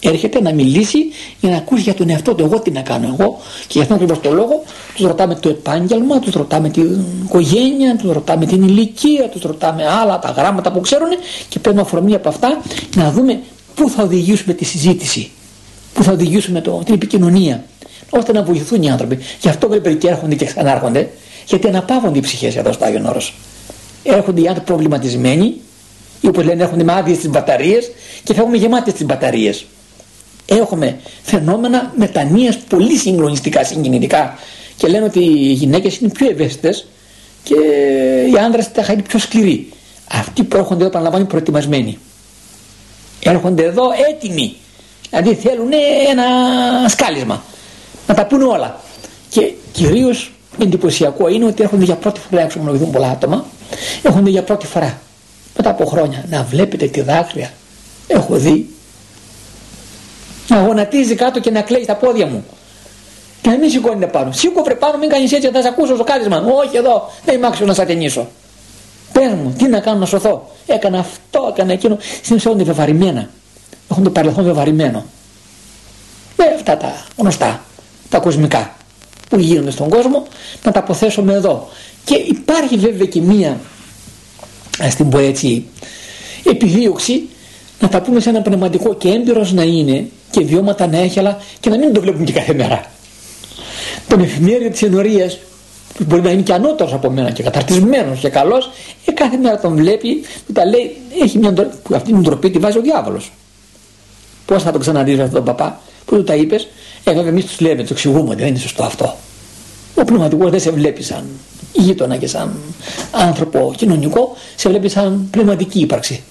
έρχεται να μιλήσει για να ακούσει για τον εαυτό του. Εγώ τι να κάνω εγώ. Και γι' αυτό ακριβώς το λόγο τους ρωτάμε το επάγγελμα, τους ρωτάμε την οικογένεια, τους ρωτάμε την ηλικία, τους ρωτάμε άλλα τα γράμματα που ξέρουν και παίρνουμε αφορμή από αυτά να δούμε πού θα οδηγήσουμε τη συζήτηση, πού θα οδηγήσουμε το, την επικοινωνία, ώστε να βοηθούν οι άνθρωποι. Γι' αυτό βέβαια και έρχονται και ξανάρχονται, γιατί αναπαύονται οι ψυχές εδώ στο Άγιον Όρος. Έρχονται οι άνθρωποι προβληματισμένοι, ή όπω λένε έρχονται με άδειες στι μπαταρίες και φεύγουν γεμάτες τις μπαταρίες έχουμε φαινόμενα μετανοίας πολύ συγκλονιστικά, συγκινητικά και λένε ότι οι γυναίκες είναι πιο ευαίσθητες και οι άνδρες τα είναι πιο σκληροί. Αυτοί που έρχονται εδώ επαναλαμβάνει προετοιμασμένοι. Έρχονται εδώ έτοιμοι. Δηλαδή θέλουν ένα σκάλισμα. Να τα πούνε όλα. Και κυρίως εντυπωσιακό είναι ότι έρχονται για πρώτη φορά να εξομολογηθούν πολλά άτομα. Έρχονται για πρώτη φορά. Μετά από χρόνια να βλέπετε τη δάκρυα. Έχω δει να γονατίζει κάτω και να κλαίει στα πόδια μου. Και να μην σηκώνεται πάνω. Σήκω πάνω, μην κάνεις έτσι, θα σε ακούσω στο κάθισμα. Όχι εδώ, δεν είμαι άξιος να σα ταινίσω. Πες μου, τι να κάνω να σωθώ. Έκανα αυτό, έκανα εκείνο. Στην ουσία είναι βεβαρημένα. Έχουν το παρελθόν βεβαρημένο. Με αυτά τα γνωστά, τα κοσμικά που γίνονται στον κόσμο, να τα αποθέσουμε εδώ. Και υπάρχει βέβαια και μία, ας την πω έτσι, επιδίωξη να τα πούμε σε ένα πνευματικό και έμπειρος να είναι και βιώματα να έχει αλλά και να μην το βλέπουν και κάθε μέρα. Τον εφημέριο της ενορίας που μπορεί να είναι και ανώτερος από μένα και καταρτισμένος και καλός ε, κάθε μέρα τον βλέπει που τα λέει έχει μια που αυτή την ντροπή τη βάζει ο διάβολος. Πώς θα τον ξαναδείς αυτόν τον παπά που του τα είπες ε βέβαια εμείς τους λέμε, τους εξηγούμε ότι δεν είναι σωστό αυτό. Ο πνευματικός δεν σε βλέπει σαν γείτονα και σαν άνθρωπο κοινωνικό, σε βλέπει σαν πνευματική ύπαρξη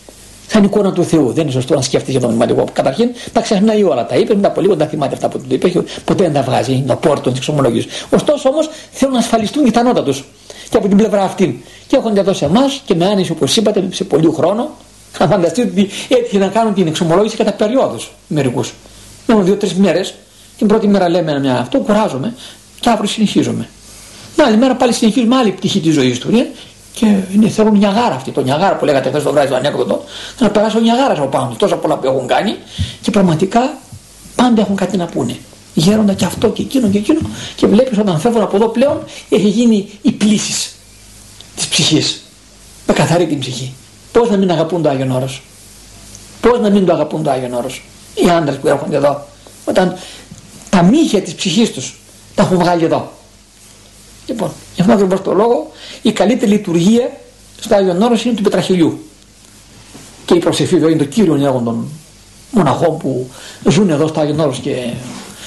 σαν εικόνα του Θεού. Δεν είναι σωστό να σκέφτεται για τον πνευματικό. Καταρχήν τα ξεχνάει όλα. Τα είπε, μετά από λίγο τα θυμάται αυτά που του είπε. Ποτέ δεν τα βγάζει. Είναι ο πόρτος της εξομολογή. Ωστόσο όμως θέλουν να ασφαλιστούν οι πιθανότητα του και από την πλευρά αυτή. Και έρχονται εδώ σε εμάς και με άνεση όπως είπατε σε πολύ χρόνο. Να φανταστείτε ότι έτυχε να κάνουν την εξομολόγηση κατά περιόδους μερικούς. Μόνο δύο-τρεις μέρες. Την πρώτη μέρα λέμε μια αυτό, κουράζομαι και αύριο συνεχίζομαι. Την άλλη μέρα πάλι συνεχίζουμε άλλη πτυχή της ζωής του. Ναι. Και είναι, θέλουν Νιαγάρα αυτή, το Νιαγάρα που λέγατε χθες το βράδυ το ανέκδοτο, να περάσει ο Νιαγάρας από πάνω τόσα πολλά που έχουν κάνει και πραγματικά πάντα έχουν κάτι να πούνε. Γέροντα και αυτό και εκείνο και εκείνο και βλέπεις όταν φεύγουν από εδώ πλέον έχει γίνει η πλήση της ψυχής. Με καθαρή την ψυχή. Πώς να μην αγαπούν το Άγιον Όρος; Πώς να μην το αγαπούν το Άγιον Όρος. Οι άντρες που έρχονται εδώ; Όταν τα μύχια της ψυχής τους τα έχουν βγάλει εδώ. Λοιπόν, γι' αυτό ακριβώς το λόγο η καλύτερη λειτουργία στο Άγιον Όρος είναι του πετραχυλιού. Και η προσευχή βέβαια είναι το κύριο έργο των μοναχών που ζουν εδώ στο Άγιον Όρος και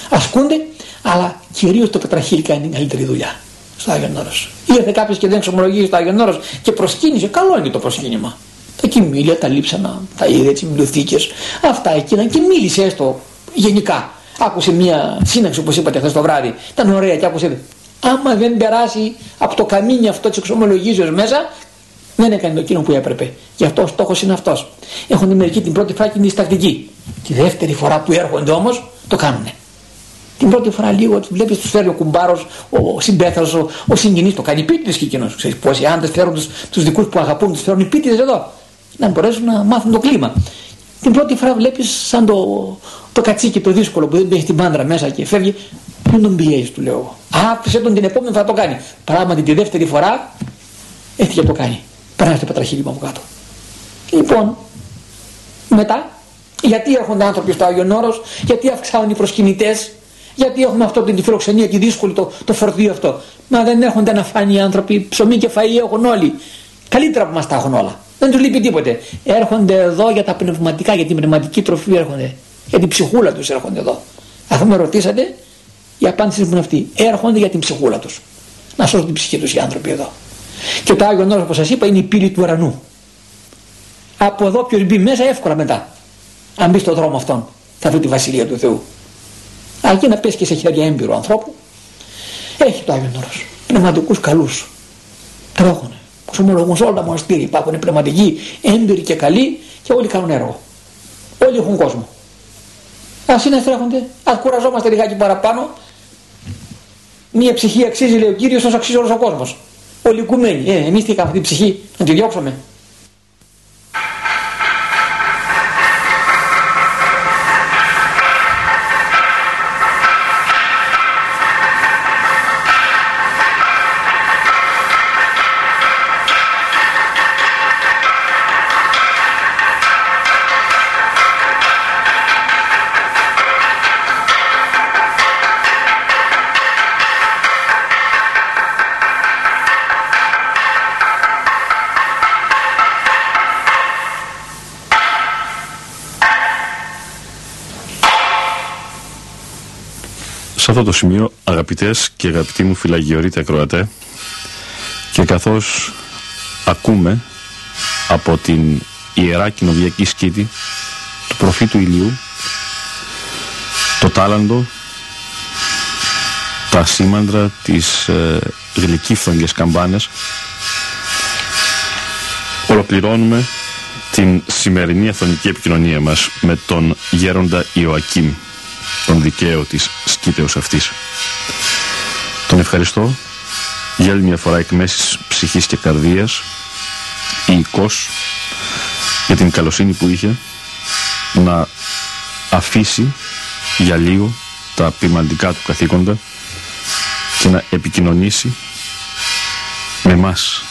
ασκούνται, αλλά κυρίως το πετραχύλι κάνει την καλύτερη δουλειά στο Άγιον Όρος. Ήρθε κάποιος και δεν εξομολογεί στο Άγιον Όρος και προσκύνησε, καλό είναι το προσκύνημα. Τα κοιμήλια, τα λείψανα, τα είδε, τι βιβλιοθήκε, αυτά εκείνα και μίλησε έστω γενικά. Άκουσε μια σύναξη όπως είπατε χθες το βράδυ, ήταν ωραία και άκουσε άμα δεν περάσει από το καμίνι αυτό της εξομολογήσεως μέσα, δεν έκανε το εκείνο που έπρεπε. Γι' αυτό ο στόχος είναι αυτός. Έχουν μερικοί την πρώτη φράκη είναι διστακτική. Τη δεύτερη φορά που έρχονται όμως το κάνουνε. Την πρώτη φορά λίγο τους βλέπεις, τους φέρει ο κουμπάρος, ο συμπέθαρο, ο, ο συγγενή, το κάνει πίτιδε και εκείνος. Ξέρεις πόσοι άντρες φέρουν τους δικούς που αγαπούν, τους φέρουν πίτιδε εδώ. Να μπορέσουν να μάθουν το κλίμα. Την πρώτη φορά βλέπεις σαν το, το κατσίκι το δύσκολο που δεν έχει την πάντρα μέσα και φεύγει. Μην τον πιέζεις, του λέω. Άφησε τον την επόμενη φορά το κάνει. Πράγματι τη δεύτερη φορά έφυγε το κάνει. Περνάει στο πετραχύλι από κάτω. Λοιπόν, μετά, γιατί έρχονται άνθρωποι στο Άγιο Όρος, γιατί αυξάνουν οι προσκυνητές, γιατί έχουμε αυτό την φιλοξενία και δύσκολη το, το φορτίο αυτό. Μα δεν έρχονται να φάνε οι άνθρωποι, ψωμί και φαΐ έχουν όλοι. Καλύτερα που μας τα έχουν όλα. Δεν του λείπει τίποτε. Έρχονται εδώ για τα πνευματικά, για την πνευματική τροφή έρχονται. Για την ψυχούλα τους έρχονται εδώ. Αφού με ρωτήσατε, η απάντηση μου είναι αυτή. Έρχονται για την ψυχούλα τους. Να σώσουν την ψυχή τους οι άνθρωποι εδώ. Και το Άγιο Όρος, όπως σας είπα, είναι η πύλη του ουρανού. Από εδώ ποιος μπει μέσα εύκολα μετά. Αν μπει στον δρόμο αυτόν, θα βρει τη Βασιλεία του Θεού. Αρκεί να πέσει και σε χέρια έμπειρου ανθρώπου, έχει το Άγιο Όρος. Πνευματικούς καλούς. Τρέχουνε. Που ομολογούν σε όλα τα μοναστήρια υπάρχουν πνευματικοί, έμπειροι και καλοί και όλοι κάνουν έργο. Όλοι έχουν κόσμο. Α συναστρέφονται, ας κουραζόμαστε λιγάκι παραπάνω. Μία ψυχή αξίζει, λέει ο κύριος, όσο αξίζει όλος ο κόσμος. Όλοι οικουμένοι. Ε, εμείς τι κάνουμε, την ψυχή, να τη διώξουμε. Το σημείο αγαπητές και αγαπητοί μου φυλαγιορείτε ακροατέ και καθώς ακούμε από την Ιερά Κοινοβιακή Σκήτη του προφήτου ηλίου το τάλαντο τα σήμαντρα τις ε, γλυκύφθογγες καμπάνες ολοκληρώνουμε την σημερινή αθωνική επικοινωνία μας με τον γέροντα Ιωακήμ τον δικαίο της σκήτεως αυτής. Τον ευχαριστώ για άλλη μια φορά εκ μέσης ψυχής και καρδίας οικός για την καλοσύνη που είχε να αφήσει για λίγο τα ποιμαντικά του καθήκοντα και να επικοινωνήσει με μας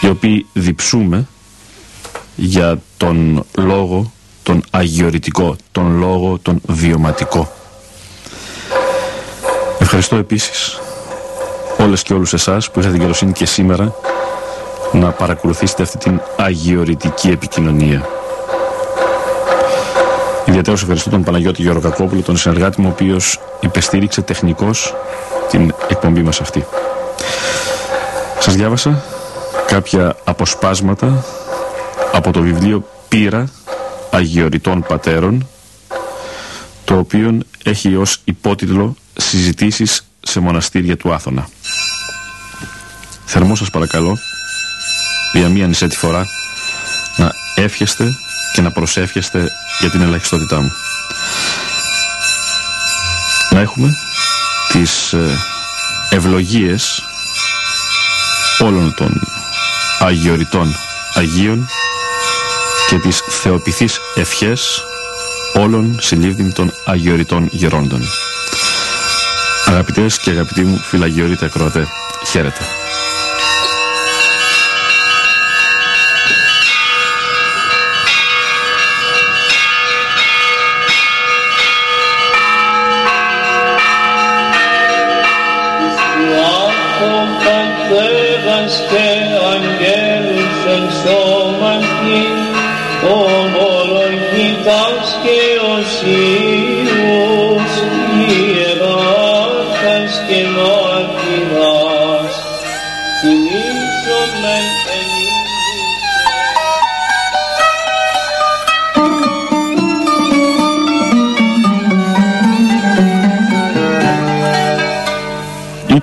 οι οποίοι διψούμε για τον λόγο τον αγιορητικό, τον λόγο, τον βιωματικό. Ευχαριστώ επίσης όλες και όλους εσάς που είχατε την καλοσύνη και σήμερα να παρακολουθήσετε αυτή την αγιορητική επικοινωνία. Ιδιαίτερα ευχαριστώ τον Παναγιώτη Γιώργο Κακόπουλο, τον συνεργάτη μου, ο οποίος υπεστήριξε τεχνικώς την εκπομπή μας αυτή. Σας διάβασα κάποια αποσπάσματα από το βιβλίο «Πύρα» Αγιοριτών Πατέρων το οποίο έχει ως υπότιτλο «Συζητήσεις σε μοναστήρια του Άθωνα». Θερμό σας παρακαλώ για μία νησέτη φορά να εύχεστε και να προσεύχεστε για την ελαχιστότητά μου. Να έχουμε τις ε, ευλογίες όλων των αγιοριτών Αγίων και τις θεοποιηθείς ευχές όλων συλλήβδιν των αγιοριτών γερόντων. Αγαπητές και αγαπητοί μου φυλαγιορείτε ακροατέ, χαίρετε.